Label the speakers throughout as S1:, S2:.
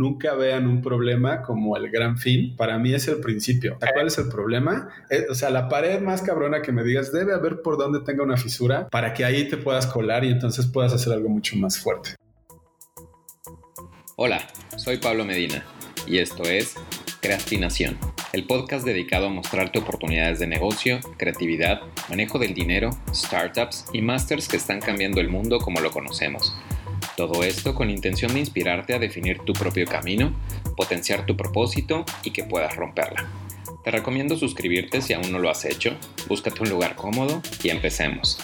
S1: nunca vean un problema como el gran fin. Para mí es el principio. ¿Cuál es el problema? Eh, o sea, la pared más cabrona que me digas, debe haber por donde tenga una fisura para que ahí te puedas colar y entonces puedas hacer algo mucho más fuerte.
S2: Hola, soy Pablo Medina y esto es Creastinación, el podcast dedicado a mostrarte oportunidades de negocio, creatividad, manejo del dinero, startups y masters que están cambiando el mundo como lo conocemos. Todo esto con intención de inspirarte a definir tu propio camino, potenciar tu propósito y que puedas romperla. Te recomiendo suscribirte si aún no lo has hecho, búscate un lugar cómodo y empecemos.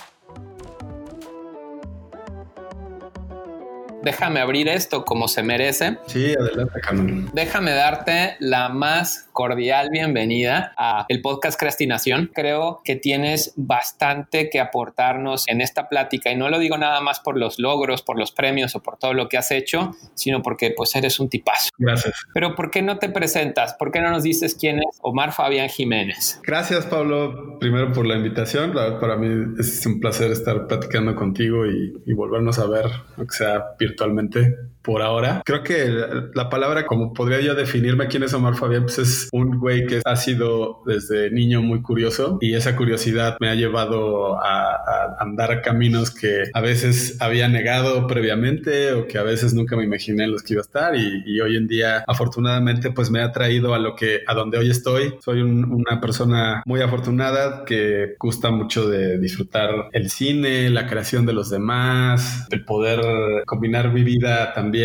S2: Déjame abrir esto como se merece.
S1: Sí, adelante, Carmen.
S2: Déjame darte la más cordial bienvenida a el podcast Crestinación. Creo que tienes bastante que aportarnos en esta plática y no lo digo nada más por los logros, por los premios o por todo lo que has hecho, sino porque pues eres un tipazo.
S1: Gracias.
S2: Pero ¿por qué no te presentas? ¿Por qué no nos dices quién es Omar Fabián Jiménez?
S1: Gracias, Pablo, primero por la invitación. Para mí es un placer estar platicando contigo y, y volvernos a ver, aunque sea virtual actualmente por ahora. Creo que la palabra, como podría yo definirme quién es Omar Fabián, pues es un güey que ha sido desde niño muy curioso y esa curiosidad me ha llevado a, andar caminos que a veces había negado previamente o que a veces nunca me imaginé en los que iba a estar y, hoy en día afortunadamente pues me ha traído a lo que a donde hoy estoy. Soy una persona muy afortunada que gusta mucho de disfrutar el cine, la creación de los demás, el poder combinar mi vida también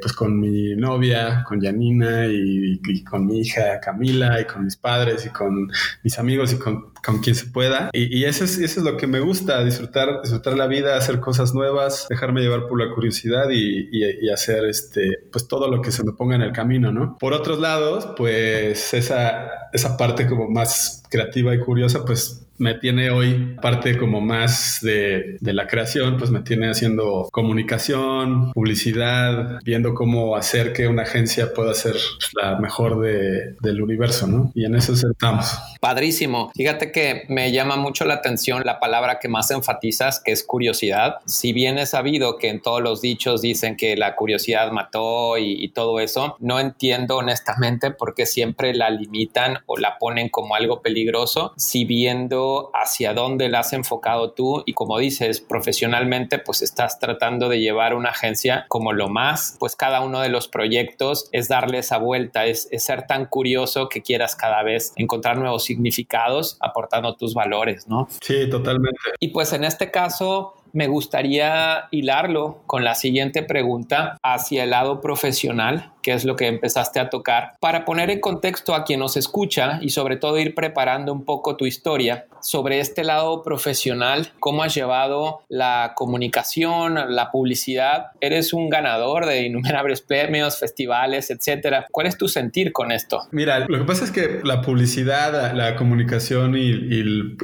S1: pues con mi novia, con Janina y, con mi hija Camila y con mis padres y con mis amigos y con, quien se pueda. Y, eso, es, eso es lo que me gusta, disfrutar, disfrutar la vida, hacer cosas nuevas, dejarme llevar por la curiosidad y, y, hacer este, pues todo lo que se me ponga en el camino, ¿no? Por otros lados, pues esa, esa parte como más creativa y curiosa, pues me tiene hoy parte como más de, la creación, pues me tiene haciendo comunicación, publicidad, viendo cómo hacer que una agencia pueda ser la mejor del universo, ¿no? Y en eso estamos.
S2: Padrísimo. Fíjate que me llama mucho la atención la palabra que más enfatizas, que es curiosidad. Si bien es sabido que en todos los dichos dicen que la curiosidad mató y, y todo eso, no entiendo honestamente por qué siempre la limitan o la ponen como algo peligroso, si viendo hacia dónde la has enfocado tú y como dices, profesionalmente, pues estás tratando de llevar una agencia como lo más, pues cada uno de los proyectos es darle esa vuelta, es, es ser tan curioso que quieras cada vez encontrar nuevos significados aportando tus valores, ¿no?
S1: Sí, totalmente.
S2: Y pues en este caso, me gustaría hilarlo con la siguiente pregunta hacia el lado profesional que es lo que empezaste a tocar, para poner en contexto a quien nos escucha y sobre todo ir preparando un poco tu historia sobre este lado profesional, cómo has llevado la comunicación, la publicidad. Eres un ganador de innumerables premios, festivales, etcétera. ¿Cuál es tu sentir con esto?
S1: Mira, lo que pasa es que la publicidad, la comunicación y, el,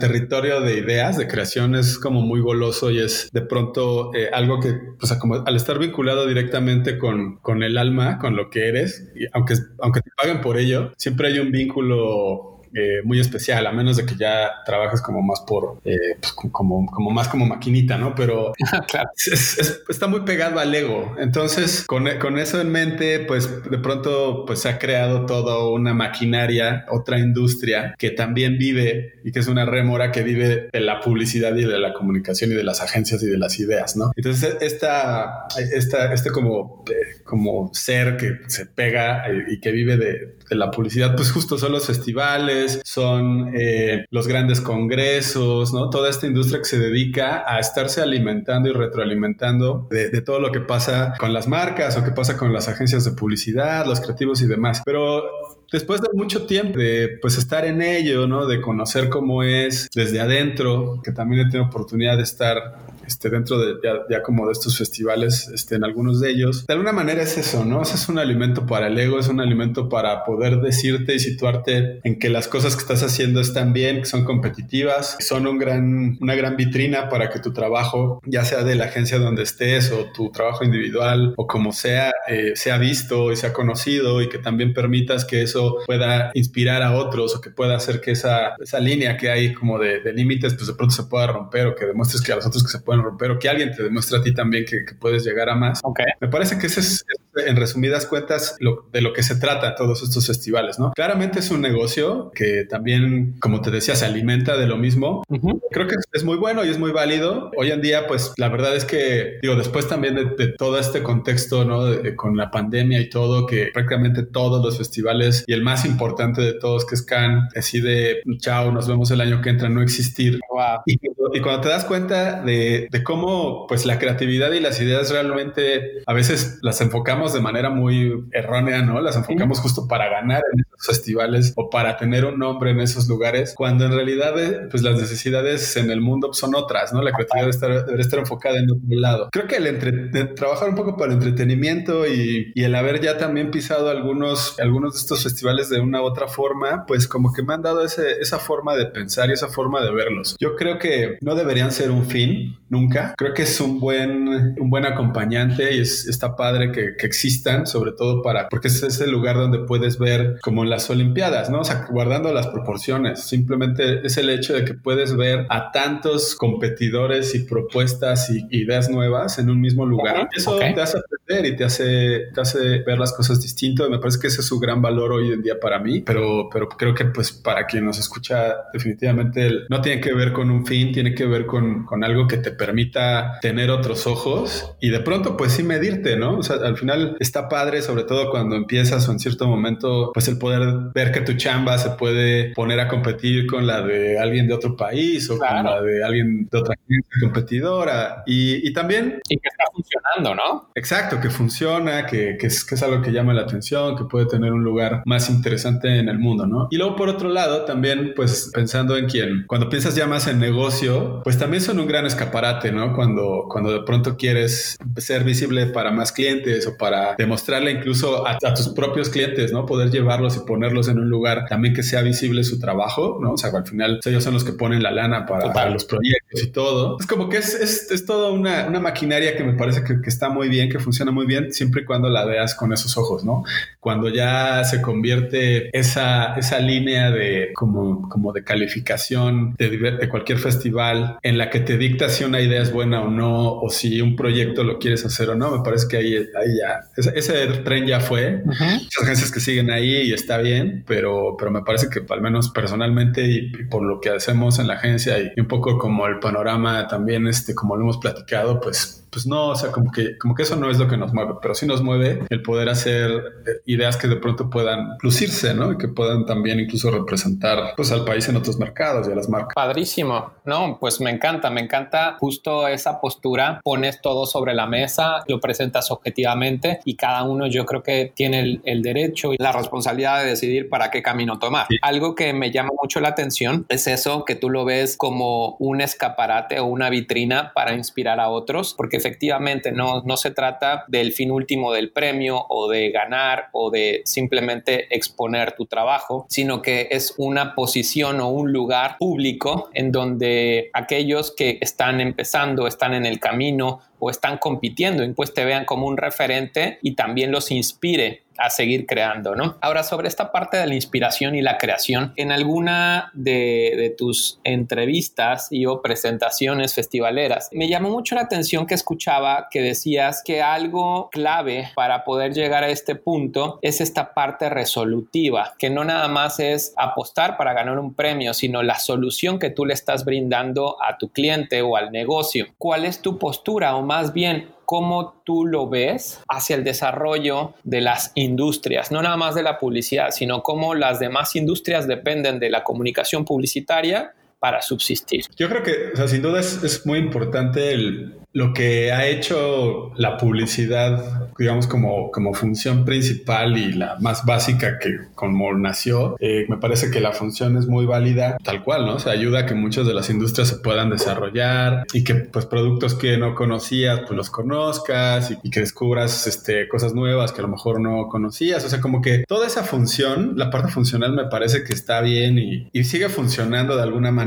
S1: territorio de ideas, de creación es como muy goloso y es de pronto eh, algo que, o sea, como al estar vinculado directamente con, con el alma con lo que eres, y aunque, aunque te paguen por ello, siempre hay un vínculo eh, muy especial, a menos de que ya trabajes como más por, eh, pues, como, como más como maquinita, ¿no? Pero está muy pegado al ego. Entonces, con, con, eso en mente, pues de pronto pues se ha creado toda una maquinaria, otra industria que también vive y que es una rémora que vive de la publicidad y de la comunicación y de las agencias y de las ideas, ¿no? Entonces, esta, esta, este como, eh, como ser que se pega y que vive de, de la publicidad, pues justo son los festivales, son eh, los grandes congresos, ¿no? Toda esta industria que se dedica a estarse alimentando y retroalimentando de, todo lo que pasa con las marcas o que pasa con las agencias de publicidad, los creativos y demás. Pero después de mucho tiempo de pues estar en ello, ¿no? De conocer cómo es desde adentro, que también he tenido oportunidad de estar este, dentro de ya, como de estos festivales, este, en algunos de ellos. De alguna manera es eso, ¿no? es un alimento para el ego, es un alimento para poder decirte y situarte en que las cosas que estás haciendo están bien, que son competitivas, son un gran, una gran vitrina para que tu trabajo, ya sea de la agencia donde estés o tu trabajo individual o como sea, eh, sea visto y sea conocido y que también permitas que eso eso pueda inspirar a otros o que pueda hacer que esa, esa línea que hay como de, límites, pues de pronto se pueda romper o que demuestres que a los otros que se pueden romper o que alguien te demuestre a ti también que, puedes llegar a más. Me parece que ese es, en resumidas cuentas, de lo que se trata todos estos festivales, ¿no? Claramente es un negocio que también, como te decía, se alimenta de lo mismo. Creo que es muy bueno y es muy válido. Hoy en día, pues la verdad es que, digo, después también de, todo este contexto, ¿no? con la pandemia y todo, que prácticamente todos los festivales y el más importante de todos, que es Cannes, decide, chao, nos vemos el año que entra, no existir. Y, cuando te das cuenta de, de cómo, pues la creatividad y las ideas realmente a veces las enfocamos de manera muy errónea, ¿no? Las enfocamos justo para ganar en festivales o para tener un nombre en esos lugares, cuando en realidad, eh, pues las necesidades en el mundo son otras, ¿no? La creatividad debe estar, enfocada en otro lado. Creo que el entre, trabajar un poco para el entretenimiento y, y, el haber ya también pisado algunos, algunos de estos festivales de una u otra forma, pues como que me han dado ese, esa forma de pensar y esa forma de verlos. Yo creo que no deberían ser un fin, nunca. Creo que es un buen, un buen acompañante y es, está padre que, que existan, sobre todo para, porque es ese lugar donde puedes ver como las Olimpiadas, ¿no? O sea, guardando las proporciones, simplemente es el hecho de que puedes ver a tantos competidores y propuestas y ideas nuevas en un mismo lugar. Eso te hace aprender y te hace, te hace ver las cosas distinto. Me parece que ese es su gran valor hoy en día para mí, pero, pero creo que pues para quien nos escucha definitivamente no tiene que ver con un fin, tiene que ver con, con algo que te permita tener otros ojos y de pronto pues sí medirte, ¿no? O sea, al final está padre, sobre todo cuando empiezas o en cierto momento, pues el poder ver que tu chamba se puede poner a competir con la de alguien de otro país o con la de alguien de otra competidora y, y, también...
S2: Y que está funcionando, ¿no?
S1: Exacto, que funciona, que, que, es, que es algo que llama la atención, que puede tener un lugar más interesante en el mundo, ¿no? Y luego por otro lado, también pues pensando en quién, cuando piensas ya más en negocio, pues también son un gran escaparate, ¿no? Cuando, cuando de pronto quieres ser visible para más clientes o para demostrarle incluso a, tus propios clientes, ¿no? Poder llevarlos y ponerlos en un lugar también que sea visible su trabajo, ¿no? O sea, al final ellos son los que ponen la lana para, los proyectos y todo. Es como que es, es, es toda una, una, maquinaria que me parece que, que, está muy bien, que funciona muy bien, siempre y cuando la veas con esos ojos, ¿no? Cuando ya se convierte esa, esa línea de como, como de calificación de, de cualquier festival en la que te dicta si una idea es buena o no, o si un proyecto lo quieres hacer o no, me parece que ahí, ahí ya, ese, tren ya fue. Muchas agencias que siguen ahí y está bien, pero, pero me parece que al menos personalmente y, por lo que hacemos en la agencia y un poco como el panorama también, este, como lo hemos platicado, pues pues no, o sea, como que, como que eso no es lo que nos mueve, pero sí nos mueve el poder hacer eh, ideas que de pronto puedan lucirse, ¿no? Y que puedan también incluso representar pues al país en otros mercados y a las marcas.
S2: Padrísimo, no, pues me encanta, me encanta justo esa postura, pones todo sobre la mesa, lo presentas objetivamente y cada uno yo creo que tiene el, derecho y la responsabilidad de decidir para qué camino tomar. Algo que me llama mucho la atención es eso que tú lo ves como un escaparate o una vitrina para inspirar a otros, porque efectivamente no, no se trata del fin último del premio o de ganar o de simplemente exponer tu trabajo, sino que es una posición o un lugar público en donde aquellos que están empezando, están en el camino o están compitiendo, pues te vean como un referente y también los inspire a seguir creando, ¿no? Ahora, sobre esta parte de la inspiración y la creación, en alguna de, tus entrevistas y o presentaciones festivaleras, me llamó mucho la atención que escuchaba que decías que algo clave para poder llegar a este punto es esta parte resolutiva, que no nada más es apostar para ganar un premio, sino la solución que tú le estás brindando a tu cliente o al negocio. ¿Cuál es tu postura o más bien cómo tú lo ves hacia el desarrollo de las industrias, no nada más de la publicidad, sino cómo las demás industrias dependen de la comunicación publicitaria para subsistir.
S1: Yo creo que, sin duda es, es muy importante el, lo que ha hecho la publicidad, digamos, como, como función principal y la más básica que como nació, eh, me parece que la función es muy válida tal cual, ¿no? O sea, ayuda a que muchas de las industrias se puedan desarrollar y que pues productos que no conocías, pues los conozcas y, que descubras este, cosas nuevas que a lo mejor no conocías. O sea, como que toda esa función, la parte funcional me parece que está bien y, y sigue funcionando de alguna manera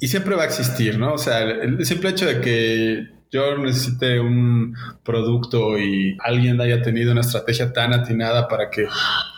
S1: y siempre va a existir, ¿no? O sea, el simple hecho de que yo necesite un producto y alguien haya tenido una estrategia tan atinada para que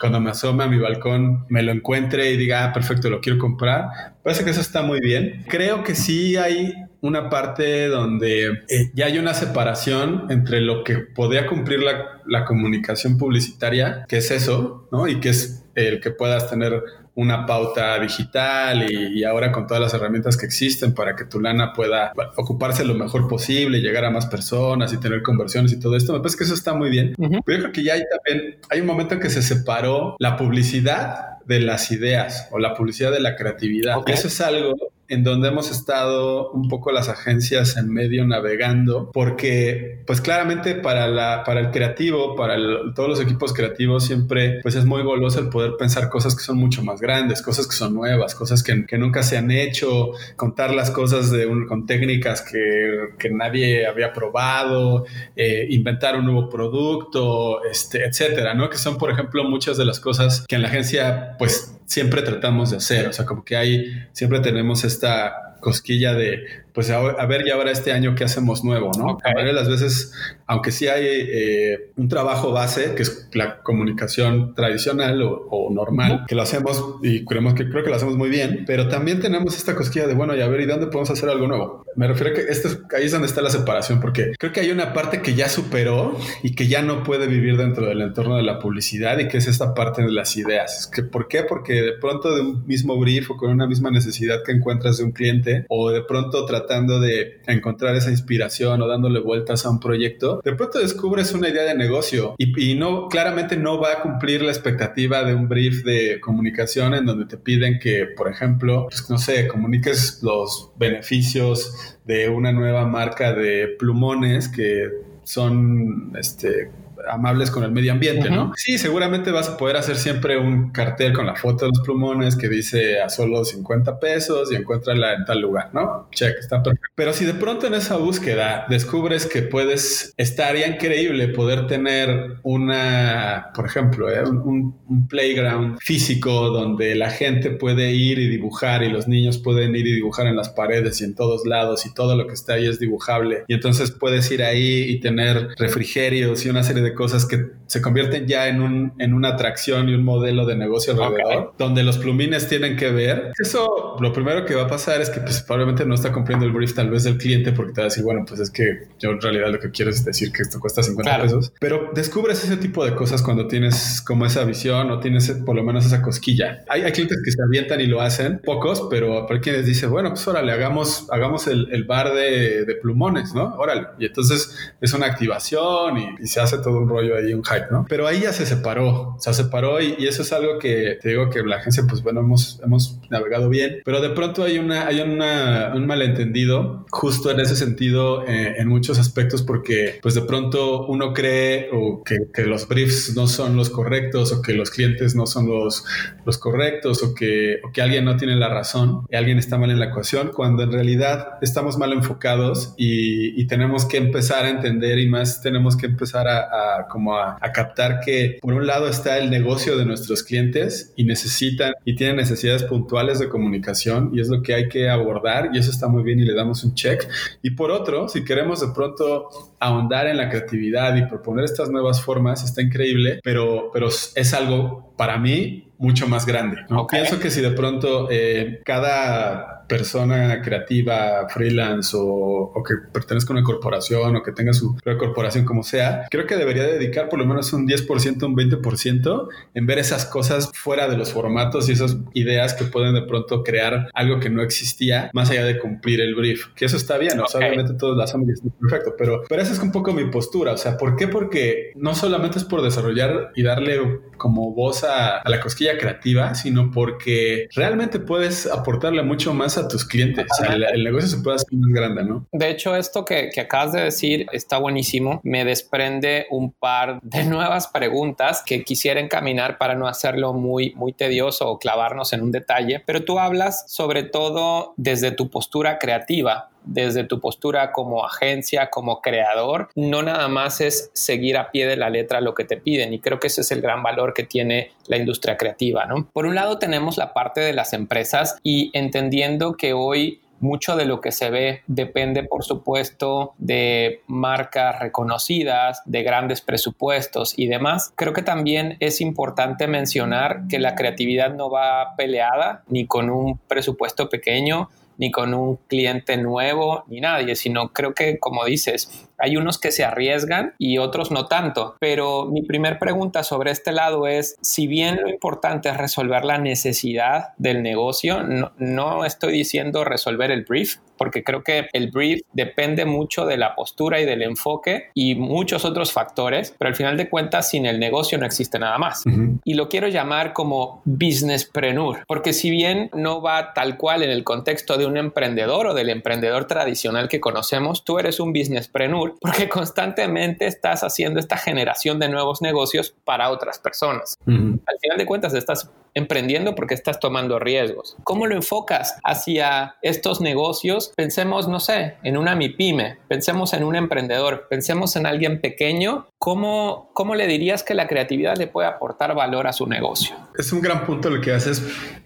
S1: cuando me asome a mi balcón me lo encuentre y diga, ah, perfecto, lo quiero comprar. Parece que eso está muy bien. Creo que sí hay una parte donde eh, ya hay una separación entre lo que podría cumplir la, la comunicación publicitaria, que es eso, ¿no? Y que es el que puedas tener una pauta digital y, ahora con todas las herramientas que existen para que tu lana pueda ocuparse lo mejor posible, llegar a más personas y tener conversiones y todo esto, me parece que eso está muy bien. Pero yo creo que ya hay también, hay un momento en que se separó la publicidad de las ideas o la publicidad de la creatividad. Eso es algo en donde hemos estado un poco las agencias en medio navegando, porque pues claramente para, la, para el creativo, para todos los equipos creativos siempre pues es muy goloso el poder pensar cosas que son mucho más grandes, cosas que son nuevas, cosas que, que nunca se han hecho, contar las cosas con técnicas que, que, nadie había probado, eh, inventar un nuevo producto, este, etcétera, ¿no? Que son, por ejemplo, muchas de las cosas que en la agencia pues siempre tratamos de hacer, o sea, como que hay, siempre tenemos esta cosquilla de, pues a, ver ya ahora este año qué hacemos nuevo, ¿no? A ver las veces, aunque sí hay eh, un trabajo base, que es la comunicación tradicional o, normal, que lo hacemos y creemos que creo que lo hacemos muy bien, pero también tenemos esta cosquilla de, bueno, y a ver, ¿y dónde podemos hacer algo nuevo? Me refiero a que esto, ahí es donde está la separación, porque creo que hay una parte que ya superó y que ya no puede vivir dentro del entorno de la publicidad y que es esta parte de las ideas. Que, ¿Por qué? Porque de pronto de un mismo brief o con una misma necesidad que encuentras de un cliente o de pronto tratando de encontrar esa inspiración o dándole vueltas a un proyecto, de pronto descubres una idea de negocio y, no, claramente no va a cumplir la expectativa de un brief de comunicación en donde te piden que, por ejemplo, pues, no sé, comuniques los beneficios de una nueva marca de plumones que son este amables con el medio ambiente, ¿no? Sí, seguramente vas a poder hacer siempre un cartel con la foto de los plumones que dice a solo 50 pesos y encuéntrala en tal lugar, ¿no? Check, está perfecto. Pero si de pronto en esa búsqueda descubres que puedes, estaría increíble poder tener una, por ejemplo, ¿eh? un, playground físico donde la gente puede ir y dibujar y los niños pueden ir y dibujar en las paredes y en todos lados y todo lo que está ahí es dibujable. Y entonces puedes ir ahí y tener refrigerios y una serie de cosas que se convierten ya en, un, en una atracción y un modelo de negocio alrededor, donde los plumines tienen que ver. Eso lo primero que va a pasar es que pues, probablemente no está cumpliendo el brief tal vez del cliente porque te va a decir, bueno, pues es que yo en realidad lo que quiero es decir que esto cuesta 50 pesos. Pero descubres ese tipo de cosas cuando tienes como esa visión o tienes por lo menos esa cosquilla. Hay, hay clientes que se avientan y lo hacen, pocos, pero para quienes dicen, bueno, pues órale, hagamos, hagamos el, el bar de, de, plumones, ¿no? Órale. Y entonces es una activación y, y se hace todo un rollo ahí, un hype, ¿no? Pero ahí ya se separó, se separó y, eso es algo que te digo que la agencia, pues bueno, hemos, hemos navegado bien, pero de pronto hay, una, hay una, un malentendido justo en ese sentido eh, en muchos aspectos porque pues de pronto uno cree o que, que, los briefs no son los correctos o que los clientes no son los, los correctos o que, o que alguien no tiene la razón y alguien está mal en la ecuación cuando en realidad estamos mal enfocados y, y tenemos que empezar a entender y más tenemos que empezar a como a, captar que por un lado está el negocio de nuestros clientes y necesitan y tienen necesidades puntuales de comunicación y es lo que hay que abordar y eso está muy bien y le damos un check. Y por otro, si queremos de pronto ahondar en la creatividad y proponer estas nuevas formas, está increíble, pero, pero es algo para mí mucho más grande. Pienso que si de pronto eh, cada persona creativa, freelance o, que pertenezca a una corporación o que tenga su corporación como sea, creo que debería dedicar por lo menos un 10%, un 20% en ver esas cosas fuera de los formatos y esas ideas que pueden de pronto crear algo que no existía más allá de cumplir el brief. Que eso está bien, obviamente todos lo hacemos perfecto, pero, pero esa es un poco mi postura. O sea, ¿por qué? Porque no solamente es por desarrollar y darle como voz a, a la cosquilla creativa, sino porque realmente puedes aportarle mucho más a tus clientes. el, negocio se puede hacer más grande, ¿no?
S2: De hecho, esto que, que acabas de decir está buenísimo. Me desprende un par de nuevas preguntas que quisiera encaminar para no hacerlo muy, muy tedioso o clavarnos en un detalle. Pero tú hablas sobre todo desde tu postura creativa desde tu postura como agencia, como creador, no nada más es seguir a pie de la letra lo que te piden y creo que ese es el gran valor que tiene la industria creativa, ¿no? Por un lado tenemos la parte de las empresas y entendiendo que hoy mucho de lo que se ve depende, por supuesto, de marcas reconocidas, de grandes presupuestos y demás. Creo que también es importante mencionar que la creatividad no va peleada ni con un presupuesto pequeño ni con un cliente nuevo, ni nadie, sino creo que, como dices, hay unos que se arriesgan y otros no tanto. Pero mi primer pregunta sobre este lado es, si bien lo importante es resolver la necesidad del negocio, no, no estoy diciendo resolver el brief, porque creo que el brief depende mucho de la postura y del enfoque y muchos otros factores, pero al final de cuentas sin el negocio no existe nada más. Y lo quiero llamar como businesspreneur, porque si bien no va tal cual en el contexto de un emprendedor o del emprendedor tradicional que conocemos, tú eres un businesspreneur porque constantemente estás haciendo esta generación de nuevos negocios para otras personas. Al final de cuentas estás emprendiendo porque estás tomando riesgos. ¿Cómo lo enfocas hacia estos negocios? Pensemos, no sé, en una MIPYME, pensemos en un emprendedor, pensemos en alguien pequeño. ¿Cómo, cómo le dirías que la creatividad le puede aportar valor a su negocio?
S1: Es un gran punto lo que haces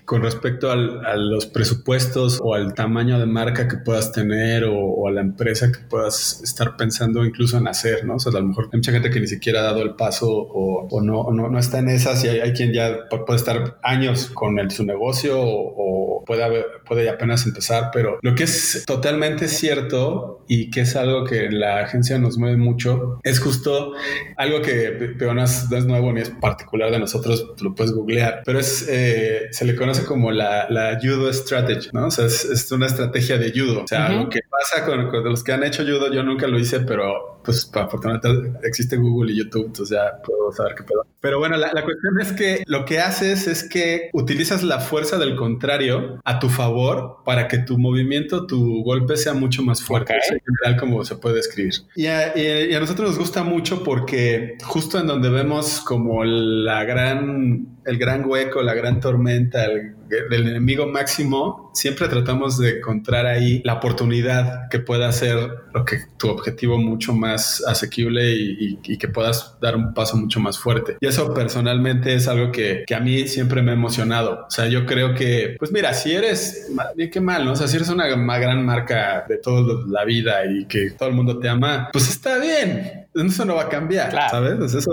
S1: con respecto a los presupuestos o al tamaño de marca que puedas tener o, a la empresa que puedas estar pensando incluso en hacer, ¿no? O sea, a lo mejor hay mucha gente que ni siquiera ha dado el paso o, no, no, no, está en esas y hay, quien ya puede estar años con el, su negocio o, puede, haber, puede apenas empezar, pero lo que es totalmente cierto y que es algo que la agencia nos mueve mucho es justo algo que Peonas no es nuevo ni es particular de nosotros, lo puedes googlear, pero es, eh, se le conoce como la, la judo strategy, ¿no? O sea, es, una estrategia de judo. O sea, lo que pasa con, con, los que han hecho judo, yo nunca lo hice, pero pues afortunadamente existe Google y YouTube, entonces ya puedo saber qué pedo. Pero bueno, la, la, cuestión es que lo que haces es que utilizas la fuerza del contrario a tu favor para que tu movimiento, tu golpe sea mucho más fuerte, en general como se puede describir. Y a, y a nosotros nos gusta mucho porque justo en donde vemos como la gran, el gran hueco, la gran tormenta, el enemigo máximo, siempre tratamos de encontrar ahí la oportunidad que pueda hacer lo que tu objetivo mucho más asequible y, que puedas dar un paso mucho más fuerte. Y eso personalmente es algo que, que, a mí siempre me ha emocionado. O sea, yo creo que, pues mira, si eres, bien que mal, ¿no? O sea, si eres una, gran marca de toda la vida y que todo el mundo te ama, pues está bien. Eso no va a cambiar, ¿sabes? Pues eso,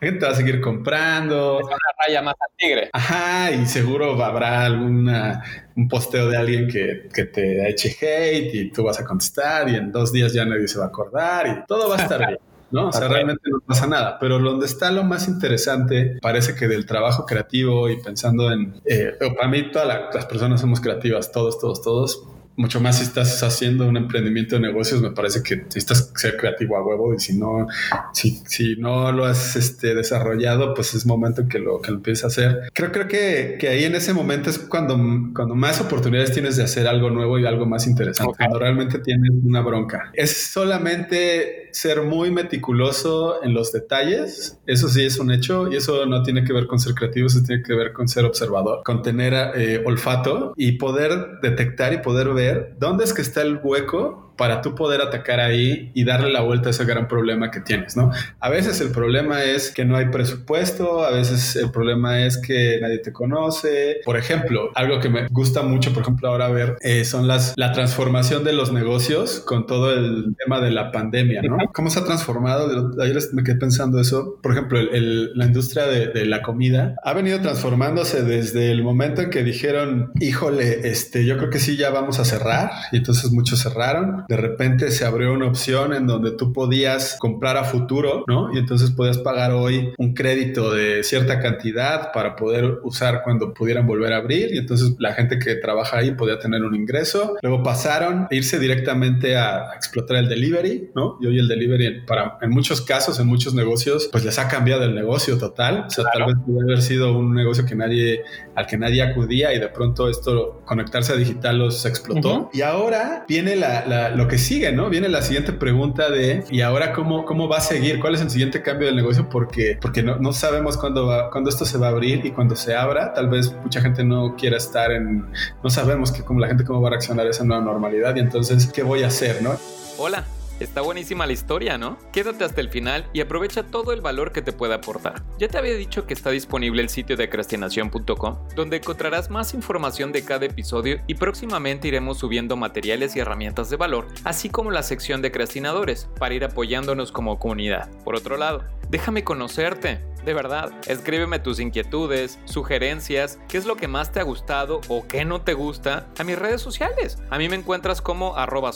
S1: la gente va a seguir comprando.
S2: Es una raya más al tigre.
S1: Ajá, y seguro habrá alguna, un posteo de alguien que, que te eche hate y tú vas a contestar y en dos días ya nadie se va a acordar y todo va a estar bien. ¿no? O sea, realmente no pasa nada. Pero donde está lo más interesante, parece que del trabajo creativo y pensando en, eh, para mí todas las personas somos creativas, todos, todos, todos, mucho más si estás haciendo un emprendimiento de negocios, me parece que necesitas ser creativo a huevo y si no, si, si no lo has este, desarrollado, pues es momento que lo, que lo empieces a hacer. Creo, creo que, que, ahí en ese momento es cuando, cuando más oportunidades tienes de hacer algo nuevo y algo más interesante, cuando realmente tienes una bronca. Es solamente ser muy meticuloso en los detalles, eso sí es un hecho y eso no tiene que ver con ser creativo, eso tiene que ver con ser observador, con tener eh, olfato y poder detectar y poder ver dónde es que está el hueco para tú poder atacar ahí y darle la vuelta a ese gran problema que tienes, ¿no? A veces el problema es que no hay presupuesto, a veces el problema es que nadie te conoce. Por ejemplo, algo que me gusta mucho, por ejemplo, ahora ver eh, son las la transformación de los negocios con todo el tema de la pandemia, ¿no? ¿Cómo se ha transformado? Ayer me quedé pensando eso. Por ejemplo, la industria de, de, la comida ha venido transformándose desde el momento en que dijeron, híjole, este, yo creo que sí, ya vamos a cerrar y entonces muchos cerraron de repente se abrió una opción en donde tú podías comprar a futuro, ¿no? Y entonces podías pagar hoy un crédito de cierta cantidad para poder usar cuando pudieran volver a abrir y entonces la gente que trabaja ahí podía tener un ingreso. Luego pasaron a irse directamente a, explotar el delivery, ¿no? Y hoy el delivery para en muchos casos, en muchos negocios, pues les ha cambiado el negocio total. O sea, tal vez puede haber sido un negocio que nadie al que nadie acudía y de pronto esto conectarse a digital los explotó. Y ahora viene la lo que sigue, ¿no? Viene la siguiente pregunta de, ¿y ahora cómo, cómo va a seguir? ¿Cuál es el siguiente cambio del negocio? Porque, porque no, no sabemos cuándo, va, cuándo esto se va a abrir y cuando se abra, tal vez mucha gente no quiera estar en, no sabemos que, cómo la gente cómo va a reaccionar a esa nueva normalidad y entonces, ¿qué voy a hacer, no?
S2: Hola. Está buenísima la historia, ¿no? Quédate hasta el final y aprovecha todo el valor que te puede aportar. Ya te había dicho que está disponible el sitio de crestinación.com, donde encontrarás más información de cada episodio y próximamente iremos subiendo materiales y herramientas de valor, así como la sección de crestinadores, para ir apoyándonos como comunidad. Por otro lado, déjame conocerte. De verdad, escríbeme tus inquietudes, sugerencias, qué es lo que más te ha gustado o qué no te gusta a mis redes sociales. A mí me encuentras como arroba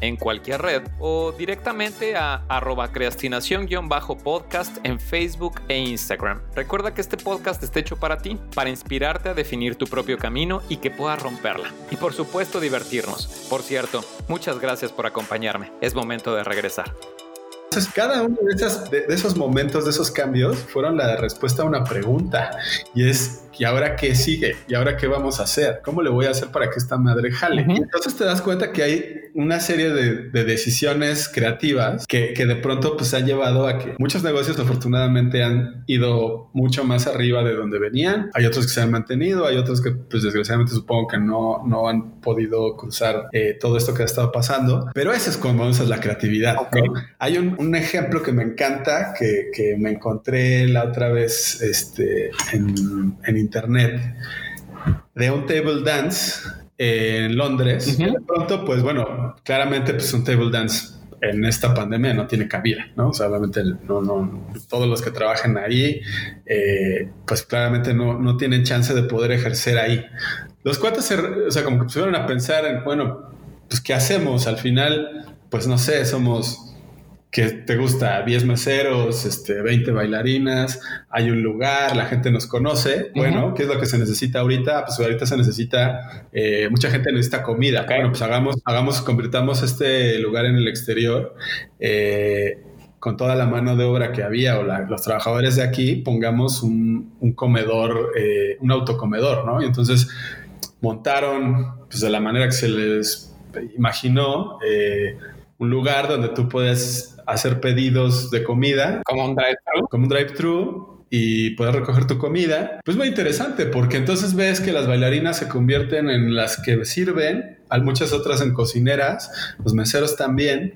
S2: en cualquier red o directamente a arroba creastinación-podcast en Facebook e Instagram. Recuerda que este podcast está hecho para ti, para inspirarte a definir tu propio camino y que puedas romperla. Y por supuesto divertirnos. Por cierto, muchas gracias por acompañarme. Es momento de regresar.
S1: Entonces, cada uno de, de, esos momentos, de esos cambios, fueron la respuesta a una pregunta. Y es, ¿y ahora qué sigue? ¿Y ahora qué vamos a hacer? ¿Cómo le voy a hacer para que esta madre jale? Entonces te das cuenta que hay una serie de, decisiones creativas que, de pronto pues han llevado a que muchos negocios afortunadamente han ido mucho más arriba de donde venían. Hay otros que se han mantenido, hay otros que pues desgraciadamente supongo que no, no han podido cruzar eh, todo esto que ha estado pasando. Pero eso es como usas la creatividad. Hay un, un, ejemplo que me encanta que, que, me encontré la otra vez este, en, en internet de un table dance en Londres. De pronto, pues bueno, claramente pues un table dance en esta pandemia no tiene cabida, ¿no? O sea, obviamente no, no, todos los que trabajan ahí, eh, pues claramente no, no tienen chance de poder ejercer ahí. Los cuates, o sea, como que pusieron a pensar en, bueno, pues ¿qué hacemos? Al final, pues no sé, somos que te gusta 10 meseros, este, 20 bailarinas, hay un lugar, la gente nos conoce. Bueno, ¿qué es lo que se necesita ahorita? Pues ahorita se necesita, eh, mucha gente necesita comida. Bueno, pues hagamos, hagamos, convirtamos este lugar en el exterior. Eh, con toda la mano de obra que había o los trabajadores de aquí, pongamos un, comedor, eh, un autocomedor, ¿no? Y entonces montaron, pues de la manera que se les imaginó, un lugar donde tú puedes hacer pedidos de comida.
S2: Como un drive-thru.
S1: Como un drive-thru y poder recoger tu comida. Pues muy interesante porque entonces ves que las bailarinas se convierten en las que sirven, hay muchas otras en cocineras, los meseros también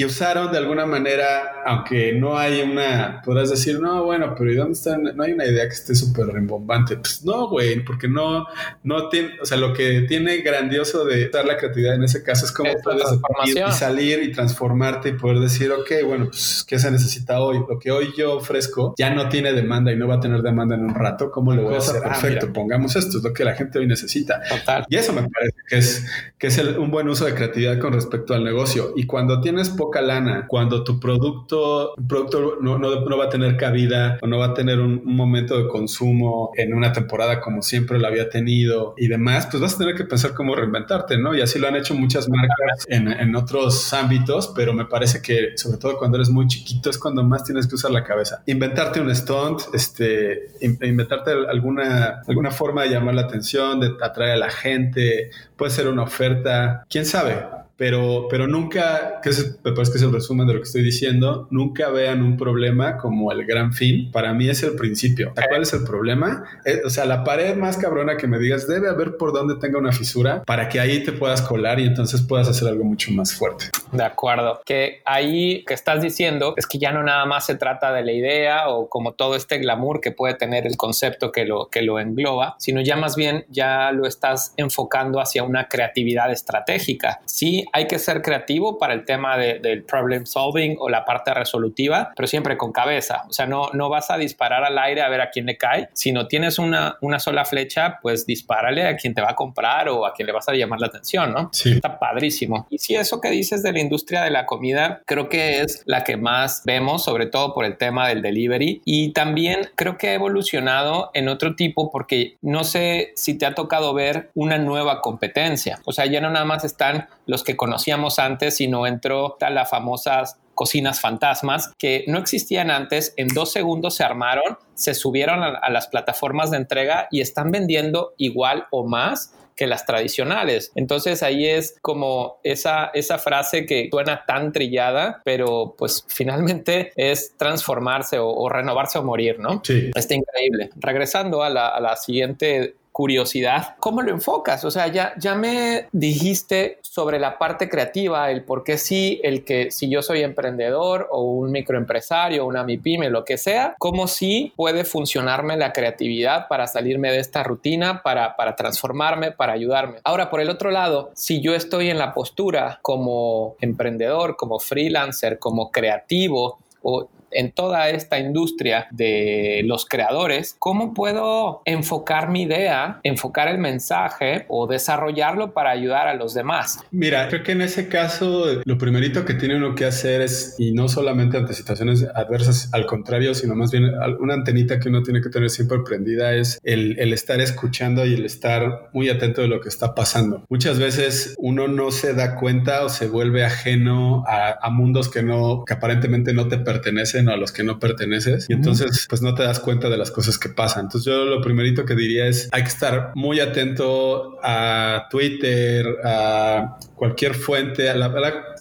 S1: y usaron de alguna manera, aunque no hay una, podrás decir, no, bueno, pero ¿y dónde están? No hay una idea que esté súper rimbombante. Pues no, güey, porque no, no tiene, o sea, lo que tiene grandioso de dar la creatividad en ese caso es cómo puedes ir y salir y transformarte y poder decir, ok, bueno, pues, ¿qué se necesita hoy? Lo que hoy yo ofrezco ya no tiene demanda y no va a tener demanda en un rato. ¿Cómo lo voy a hacer? Ah, Perfecto, pongamos esto, es lo que la gente hoy necesita. Total. Y eso me parece que es, que es un buen uso de creatividad con respecto al negocio. Y cuando tienes poca lana, cuando tu producto, producto no, no, va a tener cabida o no va a tener un, momento de consumo en una temporada como siempre lo había tenido y demás, pues vas a tener que pensar cómo reinventarte, ¿no? Y así lo han hecho muchas marcas en, en otros ámbitos, pero me parece que sobre todo cuando eres muy chiquito es cuando más tienes que usar la cabeza. Inventarte un stunt, este, inventarte alguna, alguna forma de llamar la atención, de atraer a la gente, puede ser una oferta, quién sabe pero, pero nunca, que me parece que es el resumen de lo que estoy diciendo, nunca vean un problema como el gran fin. Para mí es el principio. ¿Cuál es el problema? Eh, o sea, la pared más cabrona que me digas debe haber por donde tenga una fisura para que ahí te puedas colar y entonces puedas hacer algo mucho más fuerte.
S2: De acuerdo. Que ahí que estás diciendo es que ya no nada más se trata de la idea o como todo este glamour que puede tener el concepto que lo, que lo engloba, sino ya más bien ya lo estás enfocando hacia una creatividad estratégica. Sí, hay que ser creativo para el tema del problem solving o la parte resolutiva, pero siempre con cabeza. O sea, no, no vas a disparar al aire a ver a quién le cae. Si no tienes una, una sola flecha, pues dispárale a quien te va a comprar o a quien le vas a llamar la atención, ¿no? Sí. Está padrísimo. Y si eso que dices de la industria de la comida, creo que es la que más vemos, sobre todo por el tema del delivery. Y también creo que ha evolucionado en otro tipo porque no sé si te ha tocado ver una nueva competencia. O sea, ya no nada más están los que conocíamos antes, sino entró a las famosas cocinas fantasmas que no existían antes, en dos segundos se armaron, se subieron a, las plataformas de entrega y están vendiendo igual o más que las tradicionales. Entonces ahí es como esa, esa frase que suena tan trillada, pero pues finalmente es transformarse o, renovarse o morir, ¿no? Sí. Está increíble. Regresando a la, a la siguiente curiosidad, ¿cómo lo enfocas? O sea, ya, ya me dijiste sobre la parte creativa, el por qué sí, el que si yo soy emprendedor o un microempresario, una MIPYME, lo que sea, cómo sí puede funcionarme la creatividad para salirme de esta rutina, para, para transformarme, para ayudarme. Ahora, por el otro lado, si yo estoy en la postura como emprendedor, como freelancer, como creativo, o en toda esta industria de los creadores, ¿cómo puedo enfocar mi idea, enfocar el mensaje o desarrollarlo para ayudar a los demás?
S1: Mira, creo que en ese caso lo primerito que tiene uno que hacer es, y no solamente ante situaciones adversas, al contrario, sino más bien una antenita que uno tiene que tener siempre prendida es el, el estar escuchando y el estar muy atento de lo que está pasando. Muchas veces uno no se da cuenta o se vuelve ajeno a, a mundos que no, que aparentemente no te pertenecen a los que no perteneces y entonces pues no te das cuenta de las cosas que pasan. Entonces yo lo primerito que diría es hay que estar muy atento a Twitter, a cualquier fuente, a la,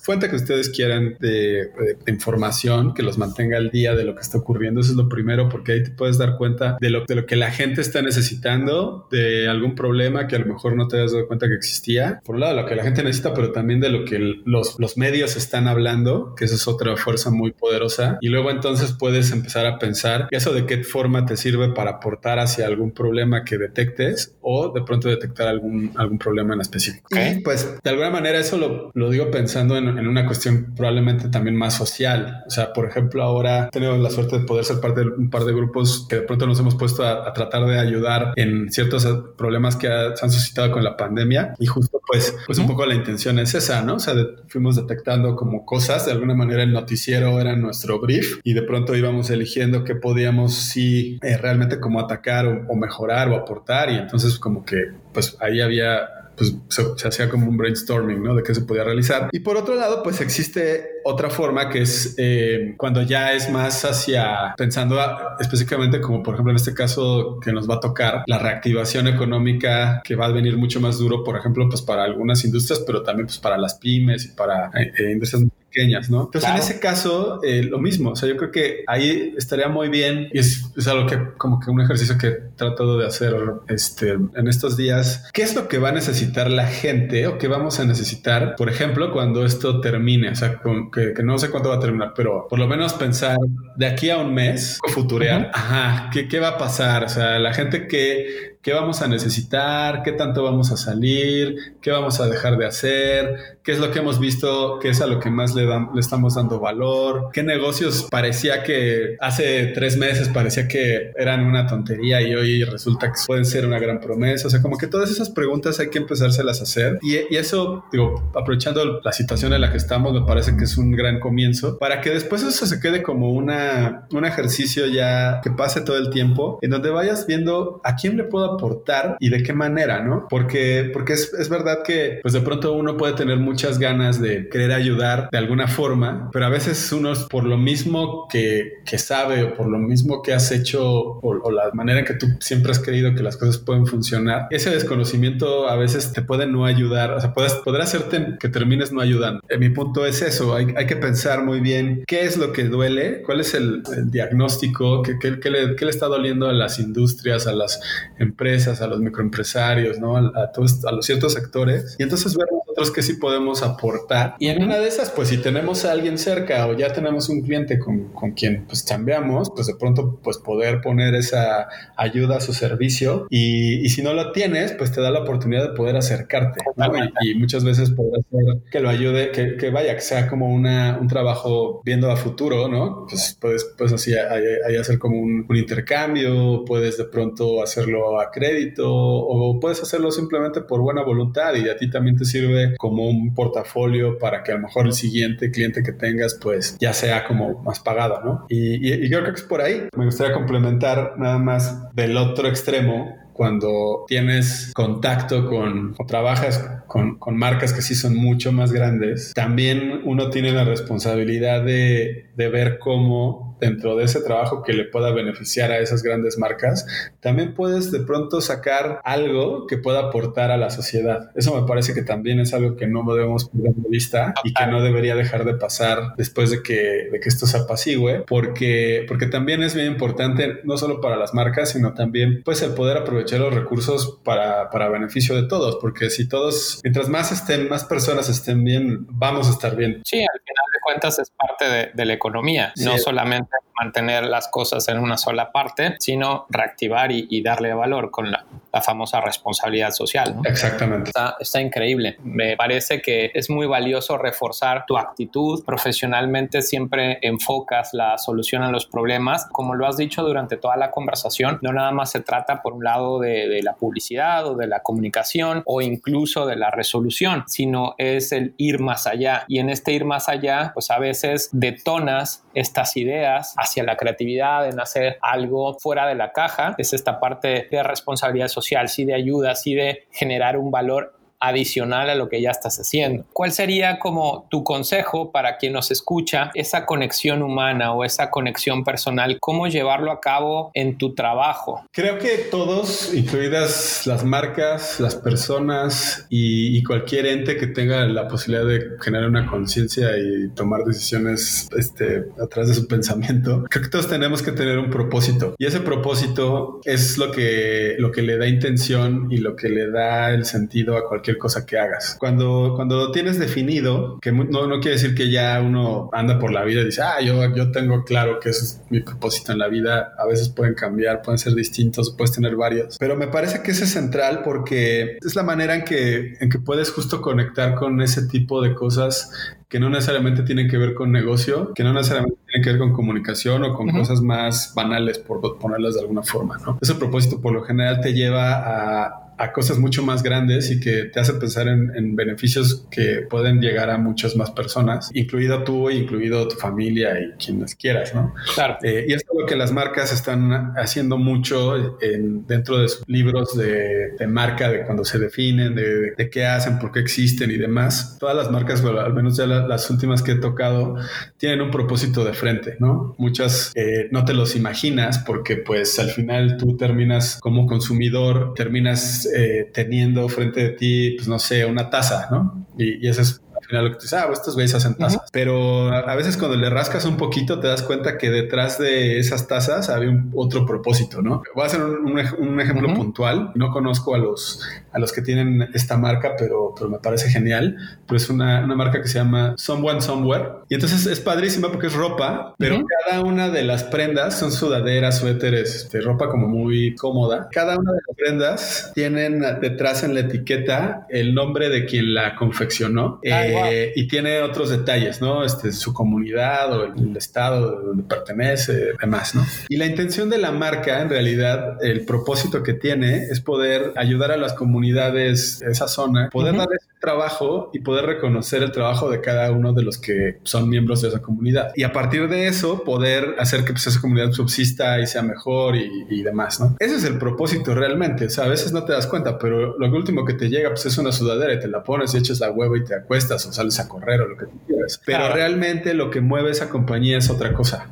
S1: fuente que ustedes quieran de, información que los mantenga al día de lo que está ocurriendo. Eso es lo primero porque ahí te puedes dar cuenta de lo, de lo que la gente está necesitando, de algún problema que a lo mejor no te has dado cuenta que existía. Por un lado, lo que la gente necesita, pero también de lo que los, los medios están hablando, que esa es otra fuerza muy poderosa. Y luego entonces puedes empezar a pensar eso de qué forma te sirve para aportar hacia algún problema que detectes o de pronto detectar algún, algún problema en específico. pues de alguna manera eso lo, lo digo pensando en, en, una cuestión probablemente también más social. O sea, por ejemplo, ahora tenemos la suerte de poder ser parte de un par de grupos que de pronto nos hemos puesto a, tratar de ayudar en ciertos problemas que se han suscitado con la pandemia y justo pues, pues un poco la intención es esa, ¿no? O sea, fuimos detectando como cosas, de alguna manera el noticiero era nuestro brief y de pronto íbamos eligiendo qué podíamos sí eh, realmente como atacar o, mejorar o aportar y entonces como que pues ahí había pues se, hacía como un brainstorming, ¿no? De qué se podía realizar. Y por otro lado, pues existe otra forma que es eh, cuando ya es más hacia pensando específicamente como por ejemplo en este caso que nos va a tocar la reactivación económica que va a venir mucho más duro, por ejemplo, pues para algunas industrias, pero también pues para las pymes y para eh, eh, industrias pequeñas, ¿no? Entonces, en ese caso, eh, lo mismo. O sea, yo creo que ahí estaría muy bien y es, es, algo que, como que un ejercicio que he tratado de hacer este, en estos días. ¿Qué es lo que va a necesitar la gente o qué vamos a necesitar, por ejemplo, cuando esto termine? O sea, que, que, no sé cuánto va a terminar, pero por lo menos pensar de aquí a un mes, futurear, ajá, ¿qué, ¿qué va a pasar? O sea, la gente que qué vamos a necesitar, qué tanto vamos a salir, qué vamos a dejar de hacer, qué es lo que hemos visto, qué es a lo que más le, le estamos dando valor, qué negocios parecía que hace tres meses parecía que eran una tontería y hoy resulta que pueden ser una gran promesa. O sea, como que todas esas preguntas hay que empezárselas a hacer y, y eso, digo, aprovechando la situación en la que estamos, me parece que es un gran comienzo para que después eso se quede como una, un ejercicio ya que pase todo el tiempo en donde vayas viendo a quién le puedo aportar y de qué manera, ¿no? Porque, porque es, es verdad que pues de pronto uno puede tener muchas ganas de querer ayudar de alguna forma, pero a veces uno por lo mismo que, que sabe o por lo mismo que has hecho o, la manera en que tú siempre has creído que las cosas pueden funcionar, ese desconocimiento a veces te puede no ayudar, o sea, puedes, podrá hacerte que termines no ayudando. Mi punto es eso, hay, hay que pensar muy bien qué es lo que duele, cuál es el, diagnóstico, qué, qué, le, qué le está doliendo a las industrias, a las empresas a los microempresarios, ¿no? A, todos, a los ciertos sectores. Y entonces ver nosotros qué sí podemos aportar. Y en una de esas, pues si tenemos a alguien cerca o ya tenemos un cliente con, con quien pues chambeamos, pues de pronto pues poder poner esa ayuda a su servicio. Y, y si no lo tienes, pues te da la oportunidad de poder acercarte, ¿no? y, muchas veces poder hacer que lo ayude, que, que, vaya, que sea como una, un trabajo viendo a futuro, ¿no? Pues puedes, pues así, ahí, hacer como un, un intercambio, puedes de pronto hacerlo a crédito o puedes hacerlo simplemente por buena voluntad y a ti también te sirve como un portafolio para que a lo mejor el siguiente cliente que tengas pues ya sea como más pagado, ¿no? Y, y, yo creo que es por ahí. Me gustaría complementar nada más del otro extremo cuando tienes contacto con o trabajas con, con, marcas que sí son mucho más grandes, también uno tiene la responsabilidad de, de ver cómo dentro de ese trabajo que le pueda beneficiar a esas grandes marcas, también puedes de pronto sacar algo que pueda aportar a la sociedad. Eso me parece que también es algo que no debemos perder de vista y que no debería dejar de pasar después de que, de que esto se apacigüe, porque, porque también es bien importante, no solo para las marcas, sino también pues el poder aprovechar los recursos para, para beneficio de todos, porque si todos, mientras más estén, más personas estén bien, vamos a estar bien.
S2: Sí, al final de cuentas es parte de, la economía, no solamente mantener las cosas en una sola parte, sino reactivar y, darle valor con la, famosa responsabilidad social.
S1: Exactamente.
S2: Está, está, increíble. Me parece que es muy valioso reforzar tu actitud. Profesionalmente siempre enfocas la solución a los problemas. Como lo has dicho durante toda la conversación, no nada más se trata por un lado de, de la publicidad o de la comunicación o incluso de la resolución, sino es el ir más allá. Y en este ir más allá, pues a veces detonas estas ideas hacia la creatividad, en hacer algo fuera de la caja. Es esta parte de responsabilidad social, sí de ayuda, sí de generar un valor adicional a lo que ya estás haciendo. ¿Cuál sería como tu consejo para quien nos escucha esa conexión humana o esa conexión personal? ¿Cómo llevarlo a cabo en tu trabajo?
S1: Creo que todos, incluidas las marcas, las personas y, cualquier ente que tenga la posibilidad de generar una conciencia y tomar decisiones este, a través de su pensamiento, creo que todos tenemos que tener un propósito y ese propósito es lo que, lo que le da intención y lo que le da el sentido a cualquier cosa que hagas. Cuando, cuando lo tienes definido, que no, no quiere decir que ya uno anda por la vida y dice, ah, yo, yo tengo claro que ese es mi propósito en la vida. A veces pueden cambiar, pueden ser distintos, puedes tener varios. Pero me parece que ese es central porque es la manera en que, en que puedes justo conectar con ese tipo de cosas que no necesariamente tienen que ver con negocio, que no necesariamente tienen que ver con comunicación o con cosas más banales, por ponerlas de alguna forma, ¿no? Ese propósito por lo general te lleva a a cosas mucho más grandes y que te hace pensar en, beneficios que pueden llegar a muchas más personas, incluido tú, incluido tu familia y quienes quieras, ¿no?
S2: Claro.
S1: Eh, y esto es lo que las marcas están haciendo mucho en, dentro de sus libros de, marca, de cuando se definen, de, qué hacen, por qué existen y demás. Todas las marcas, al menos ya las últimas que he tocado, tienen un propósito de frente, ¿no? Muchas eh, no te los imaginas porque pues al final tú terminas como consumidor, terminas eh, teniendo frente de ti, pues no sé, una taza, ¿no? Y, y es final lo que tú dices, ah, pues, estos güeyes hacen tazas. Pero a, veces cuando le rascas un poquito te das cuenta que detrás de esas tazas había un, otro propósito, ¿no? Voy a hacer un, ejemplo puntual. No conozco a los, a los que tienen esta marca, pero, pero me parece genial. Pero es una, una marca que se llama Someone Somewhere. Y entonces es padrísima porque es ropa, pero cada una de las prendas son sudaderas, suéteres, este, ropa como muy cómoda. Cada una de las prendas tienen detrás en la etiqueta el nombre de quien la confeccionó. Eh, eh, y tiene otros detalles, ¿no? Este, su comunidad o el, estado donde pertenece, demás, ¿no? Y la intención de la marca, en realidad, el propósito que tiene es poder ayudar a las comunidades de esa zona, poder dar ese trabajo y poder reconocer el trabajo de cada uno de los que son miembros de esa comunidad. Y a partir de eso, poder hacer que pues, esa comunidad subsista y sea mejor y, demás, ¿no? Ese es el propósito realmente. O sea, a veces no te das cuenta, pero lo último que te llega pues, es una sudadera y te la pones y echas la huevo y te acuestas sales a correr o lo que tú quieras. Pero realmente lo que mueve esa compañía es otra cosa.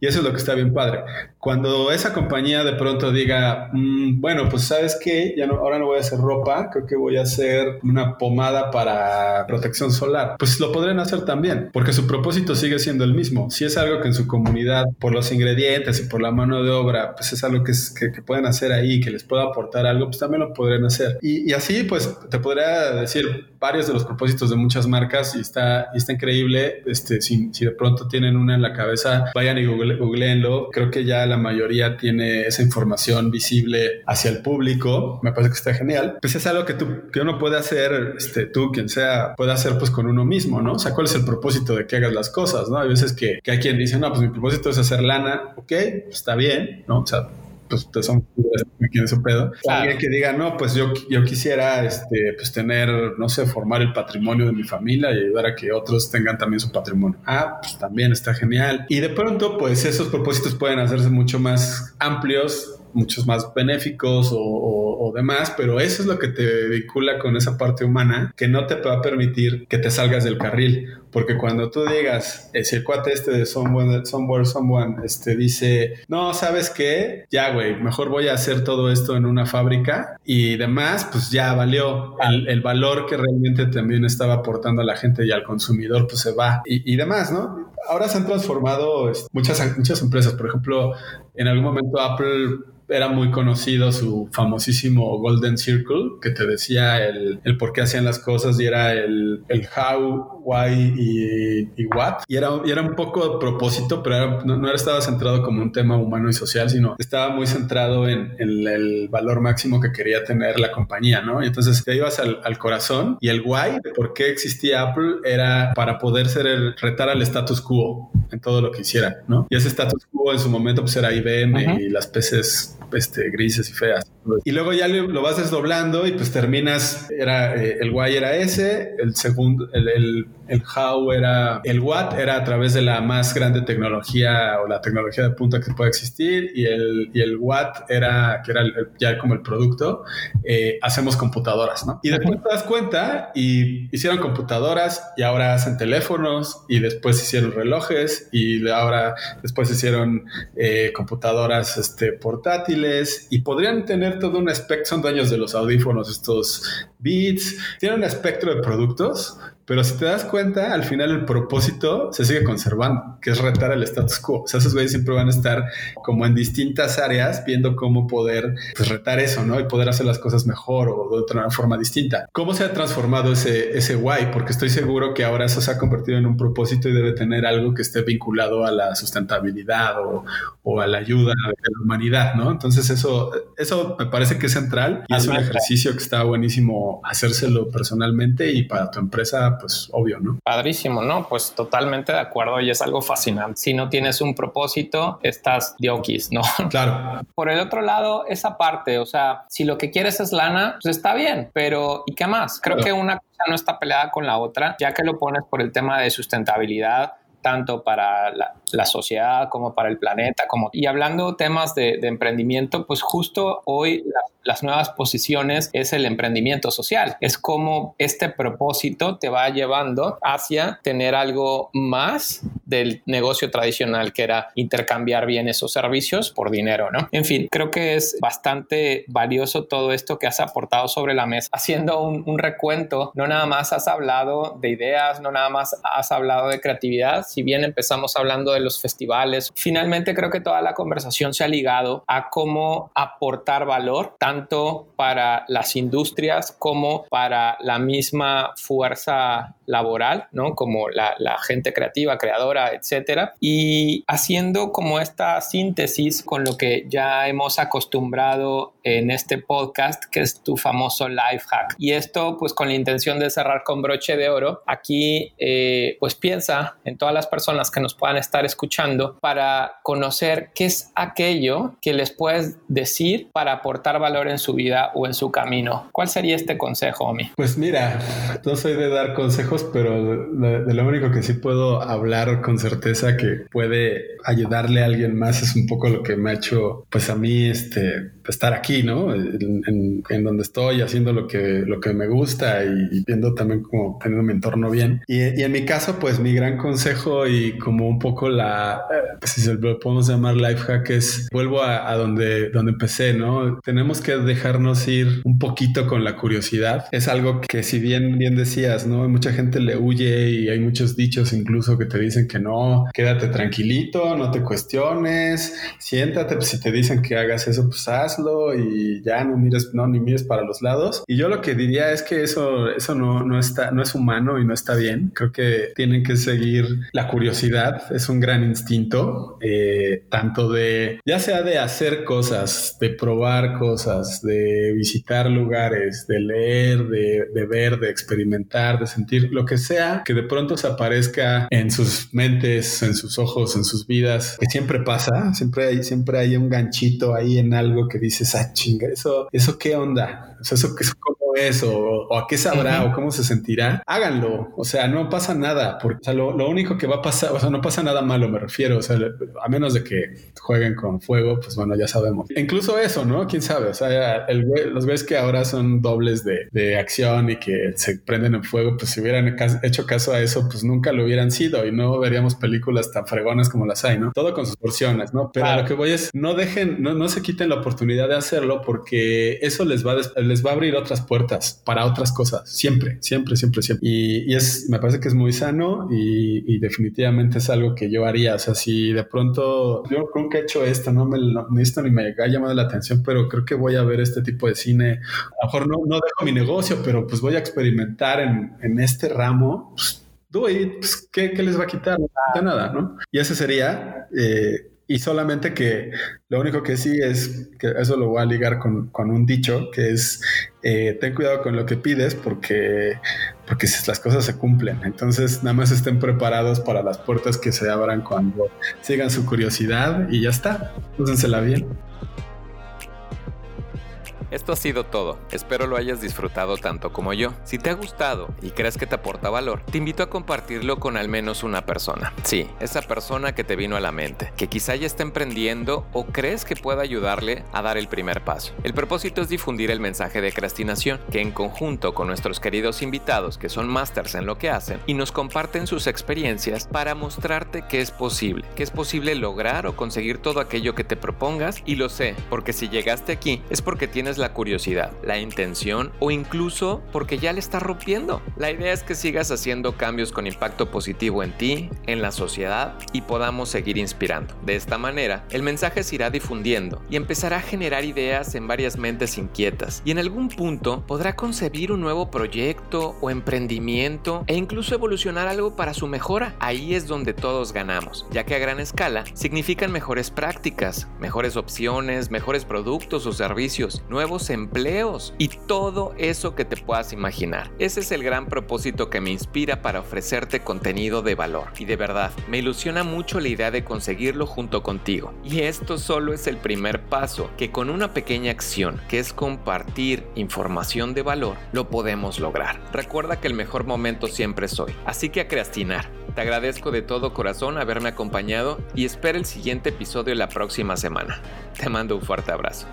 S1: Y eso es lo que está bien padre. Cuando esa compañía de pronto diga, mm, bueno, pues sabes que ya no, ahora no voy a hacer ropa, creo que voy a hacer una pomada para protección solar, pues lo podrían hacer también, porque su propósito sigue siendo el mismo. Si es algo que en su comunidad, por los ingredientes y por la mano de obra, pues es algo que, que, pueden hacer ahí, que les pueda aportar algo, pues también lo podrían hacer. Y, y así, pues te podría decir varios de los propósitos de muchas marcas y está, y está increíble. Este, si, si de pronto tienen una en la cabeza, vayan y google googleenlo. Creo que ya la mayoría tiene esa información visible hacia el público. Me parece que está genial. Pues es algo que tú, que uno puede hacer, este, tú, quien sea, puede hacer pues con uno mismo, ¿no? O sea, ¿cuál es el propósito de que hagas las cosas, no? Hay veces que, que hay quien dice, no, pues mi propósito es hacer lana. Ok, está bien, ¿no? O sea, pues son aquí en su pedo. Alguien que diga, no, pues yo, yo quisiera este, pues tener, no sé, formar el patrimonio de mi familia y ayudar a que otros tengan también su patrimonio. Ah, pues también está genial. Y de pronto, pues esos propósitos pueden hacerse mucho más amplios muchos más benéficos o, demás, pero eso es lo que te vincula con esa parte humana que no te va a permitir que te salgas del carril, porque cuando tú digas, si el cuate este de someone, somewhere, someone, este dice, no, ¿sabes qué? Ya, güey, mejor voy a hacer todo esto en una fábrica y demás, pues ya valió el, valor que realmente también estaba aportando a la gente y al consumidor, pues se va y, y demás, ¿no? Ahora se han transformado muchas, muchas empresas, por ejemplo, en algún momento Apple era muy conocido su famosísimo Golden Circle, que te decía el, el por qué hacían las cosas y era el, el how, why y, what. Y era, y era un poco propósito, pero no, no, era, estaba centrado como un tema humano y social, sino estaba muy centrado en, el valor máximo que quería tener la compañía, ¿no? Y entonces te ibas al, al corazón y el why de por qué existía Apple era para poder ser el, retar al status quo en todo lo que hicieran, ¿no? Y ese status quo en su momento pues era IBM y las PCs este, grises y feas. Y luego ya lo vas desdoblando y pues terminas, era eh, el why era ese, el segundo, el, el, el, how era, el what era a través de la más grande tecnología o la tecnología de punta que puede existir y el, y el what era, que era ya como el producto, eh, hacemos computadoras, ¿no? Y después te das cuenta y hicieron computadoras y ahora hacen teléfonos y después hicieron relojes y ahora después hicieron eh, computadoras este, portátiles y podrían tener todo un espectro, son dueños de los audífonos, estos Beats, tienen un espectro de productos pero si te das cuenta, al final el propósito se sigue conservando, que es retar el status quo. O sea, esos güeyes siempre van a estar como en distintas áreas viendo cómo poder pues, retar eso, ¿no? Y poder hacer las cosas mejor o de otra forma distinta. ¿Cómo se ha transformado ese, ese why? Porque estoy seguro que ahora eso se ha convertido en un propósito y debe tener algo que esté vinculado a la sustentabilidad o, o a la ayuda de la humanidad, ¿no? Entonces eso, eso me parece que es central y es un ejercicio que está buenísimo hacérselo personalmente y para tu empresa pues obvio, ¿no?
S2: Padrísimo, ¿no? Pues totalmente de acuerdo y es algo fascinante. Si no tienes un propósito, estás diokis, ¿no?
S1: Claro.
S2: Por el otro lado, esa parte, o sea, si lo que quieres es lana, pues está bien, pero ¿y qué más? Creo que una cosa no está peleada con la otra, ya que lo pones por el tema de sustentabilidad tanto para la, sociedad como para el planeta. Como, y hablando temas de, emprendimiento, pues justo hoy las nuevas posiciones es el emprendimiento social. Es como este propósito te va llevando hacia tener algo más del negocio tradicional que era intercambiar bienes o servicios por dinero, ¿no? En fin, creo que es bastante valioso todo esto que has aportado sobre la mesa. Haciendo un, un recuento, no nada más has hablado de ideas, no nada más has hablado de creatividad, si bien empezamos hablando de los festivales. Finalmente creo que toda la conversación se ha ligado a cómo aportar valor tanto para las industrias como para la misma fuerza laboral, ¿no? Como la, la gente creativa, creadora, etcétera. Y haciendo como esta síntesis con lo que ya hemos acostumbrado en este podcast, que es tu famoso life hack. Y esto, pues con la intención de cerrar con broche de oro, aquí, eh, pues piensa en todas las personas que nos puedan estar escuchando para conocer qué es aquello que les puedes decir para aportar valor en su vida o en su camino. ¿Cuál sería este consejo, Omi?
S1: Pues mira, no soy de dar consejos, pero de, lo único que sí puedo hablar con certeza que puede ayudarle a alguien más es un poco lo que me ha hecho, pues a mí, este, estar aquí, ¿no? En, donde estoy, haciendo lo que, lo que me gusta y, viendo también como teniendo mi entorno bien. Y, en mi caso, pues mi gran consejo y como un poco la, eh, si se lo podemos llamar life hack es, vuelvo a, donde, donde empecé, ¿no? Tenemos que dejarnos ir un poquito con la curiosidad. Es algo que si bien, bien decías, ¿no? Mucha gente le huye y hay muchos dichos incluso que te dicen que no, quédate tranquilito, no te cuestiones, siéntate, pues si te dicen que hagas eso, pues haz y ya no mires, no, ni mires para los lados. Y yo lo que diría es que eso, eso no, no está, no es humano y no está bien. Creo que tienen que seguir la curiosidad, es un gran instinto, eh, tanto de, ya sea de hacer cosas, de probar cosas, de visitar lugares, de leer, de, de ver, de experimentar, de sentir, lo que sea que de pronto se aparezca en sus en sus ojos, en sus vidas, que siempre pasa, siempre hay, siempre hay un ganchito ahí en algo que dices, ah, chinga, eso, eso qué onda, o eso, eso cómo es, o, a qué sabrá, o cómo se sentirá, háganlo, o sea, no pasa nada, porque o sea, lo, lo, único que va a pasar, o sea, no pasa nada malo, me refiero, o sea, a menos de que jueguen con fuego, pues bueno, ya sabemos. Incluso eso, ¿no? ¿Quién sabe? O sea, el, los güeyes que ahora son dobles de, de acción y que se prenden en fuego, pues si hubieran hecho caso a eso, pues nunca lo hubieran sido y no veríamos películas tan fregonas como las hay, ¿no? Todo con sus porciones, ¿no? Pero lo que voy es, no dejen, no, no se quiten la oportunidad de hacerlo porque eso les va, a les va a abrir otras puertas para otras cosas, siempre, siempre, siempre, siempre. Y, es, me parece que es muy sano y, definitivamente es algo que yo haría. O sea, si de pronto yo creo que he hecho esto, no me ni esto ni me ha llamado la atención, pero creo que voy a ver este tipo de cine. A lo mejor no, no dejo mi negocio, pero pues voy a experimentar en, en este ramo. Pues, pues, ¿qué, les va a quitar? No nada, ¿no? Y ese sería, eh, y solamente que lo único que sí es que eso lo voy a ligar con, un dicho que es eh, ten cuidado con lo que pides porque, porque las cosas se cumplen. Entonces nada más estén preparados para las puertas que se abran cuando sigan su curiosidad y ya está. Úsensela bien.
S3: Esto ha sido todo, espero lo hayas disfrutado tanto como yo. Si te ha gustado y crees que te aporta valor, te invito a compartirlo con al menos una persona. Sí, esa persona que te vino a la mente, que quizá ya está emprendiendo o crees que pueda ayudarle a dar el primer paso. El propósito es difundir el mensaje de crastinación, que en conjunto con nuestros queridos invitados que son másters en lo que hacen y nos comparten sus experiencias para mostrarte que es posible, que es posible lograr o conseguir todo aquello que te propongas y lo sé, porque si llegaste aquí es porque tienes la curiosidad, la intención o incluso porque ya le está rompiendo. La idea es que sigas haciendo cambios con impacto positivo en ti, en la sociedad y podamos seguir inspirando. De esta manera, el mensaje se irá difundiendo y empezará a generar ideas en varias mentes inquietas y en algún punto podrá concebir un nuevo proyecto o emprendimiento e incluso evolucionar algo para su mejora. Ahí es donde todos ganamos, ya que a gran escala significan mejores prácticas, mejores opciones, mejores productos o servicios, nuevos nuevos empleos y todo eso que te puedas imaginar. Ese es el gran propósito que me inspira para ofrecerte contenido de valor. Y de verdad, me ilusiona mucho la idea de conseguirlo junto contigo. Y esto solo es el primer paso, que con una pequeña acción, que es compartir información de valor, lo podemos lograr. Recuerda que el mejor momento siempre es hoy. Así que a creastinar. Te agradezco de todo corazón haberme acompañado y espero el siguiente episodio la próxima semana. Te mando un fuerte abrazo.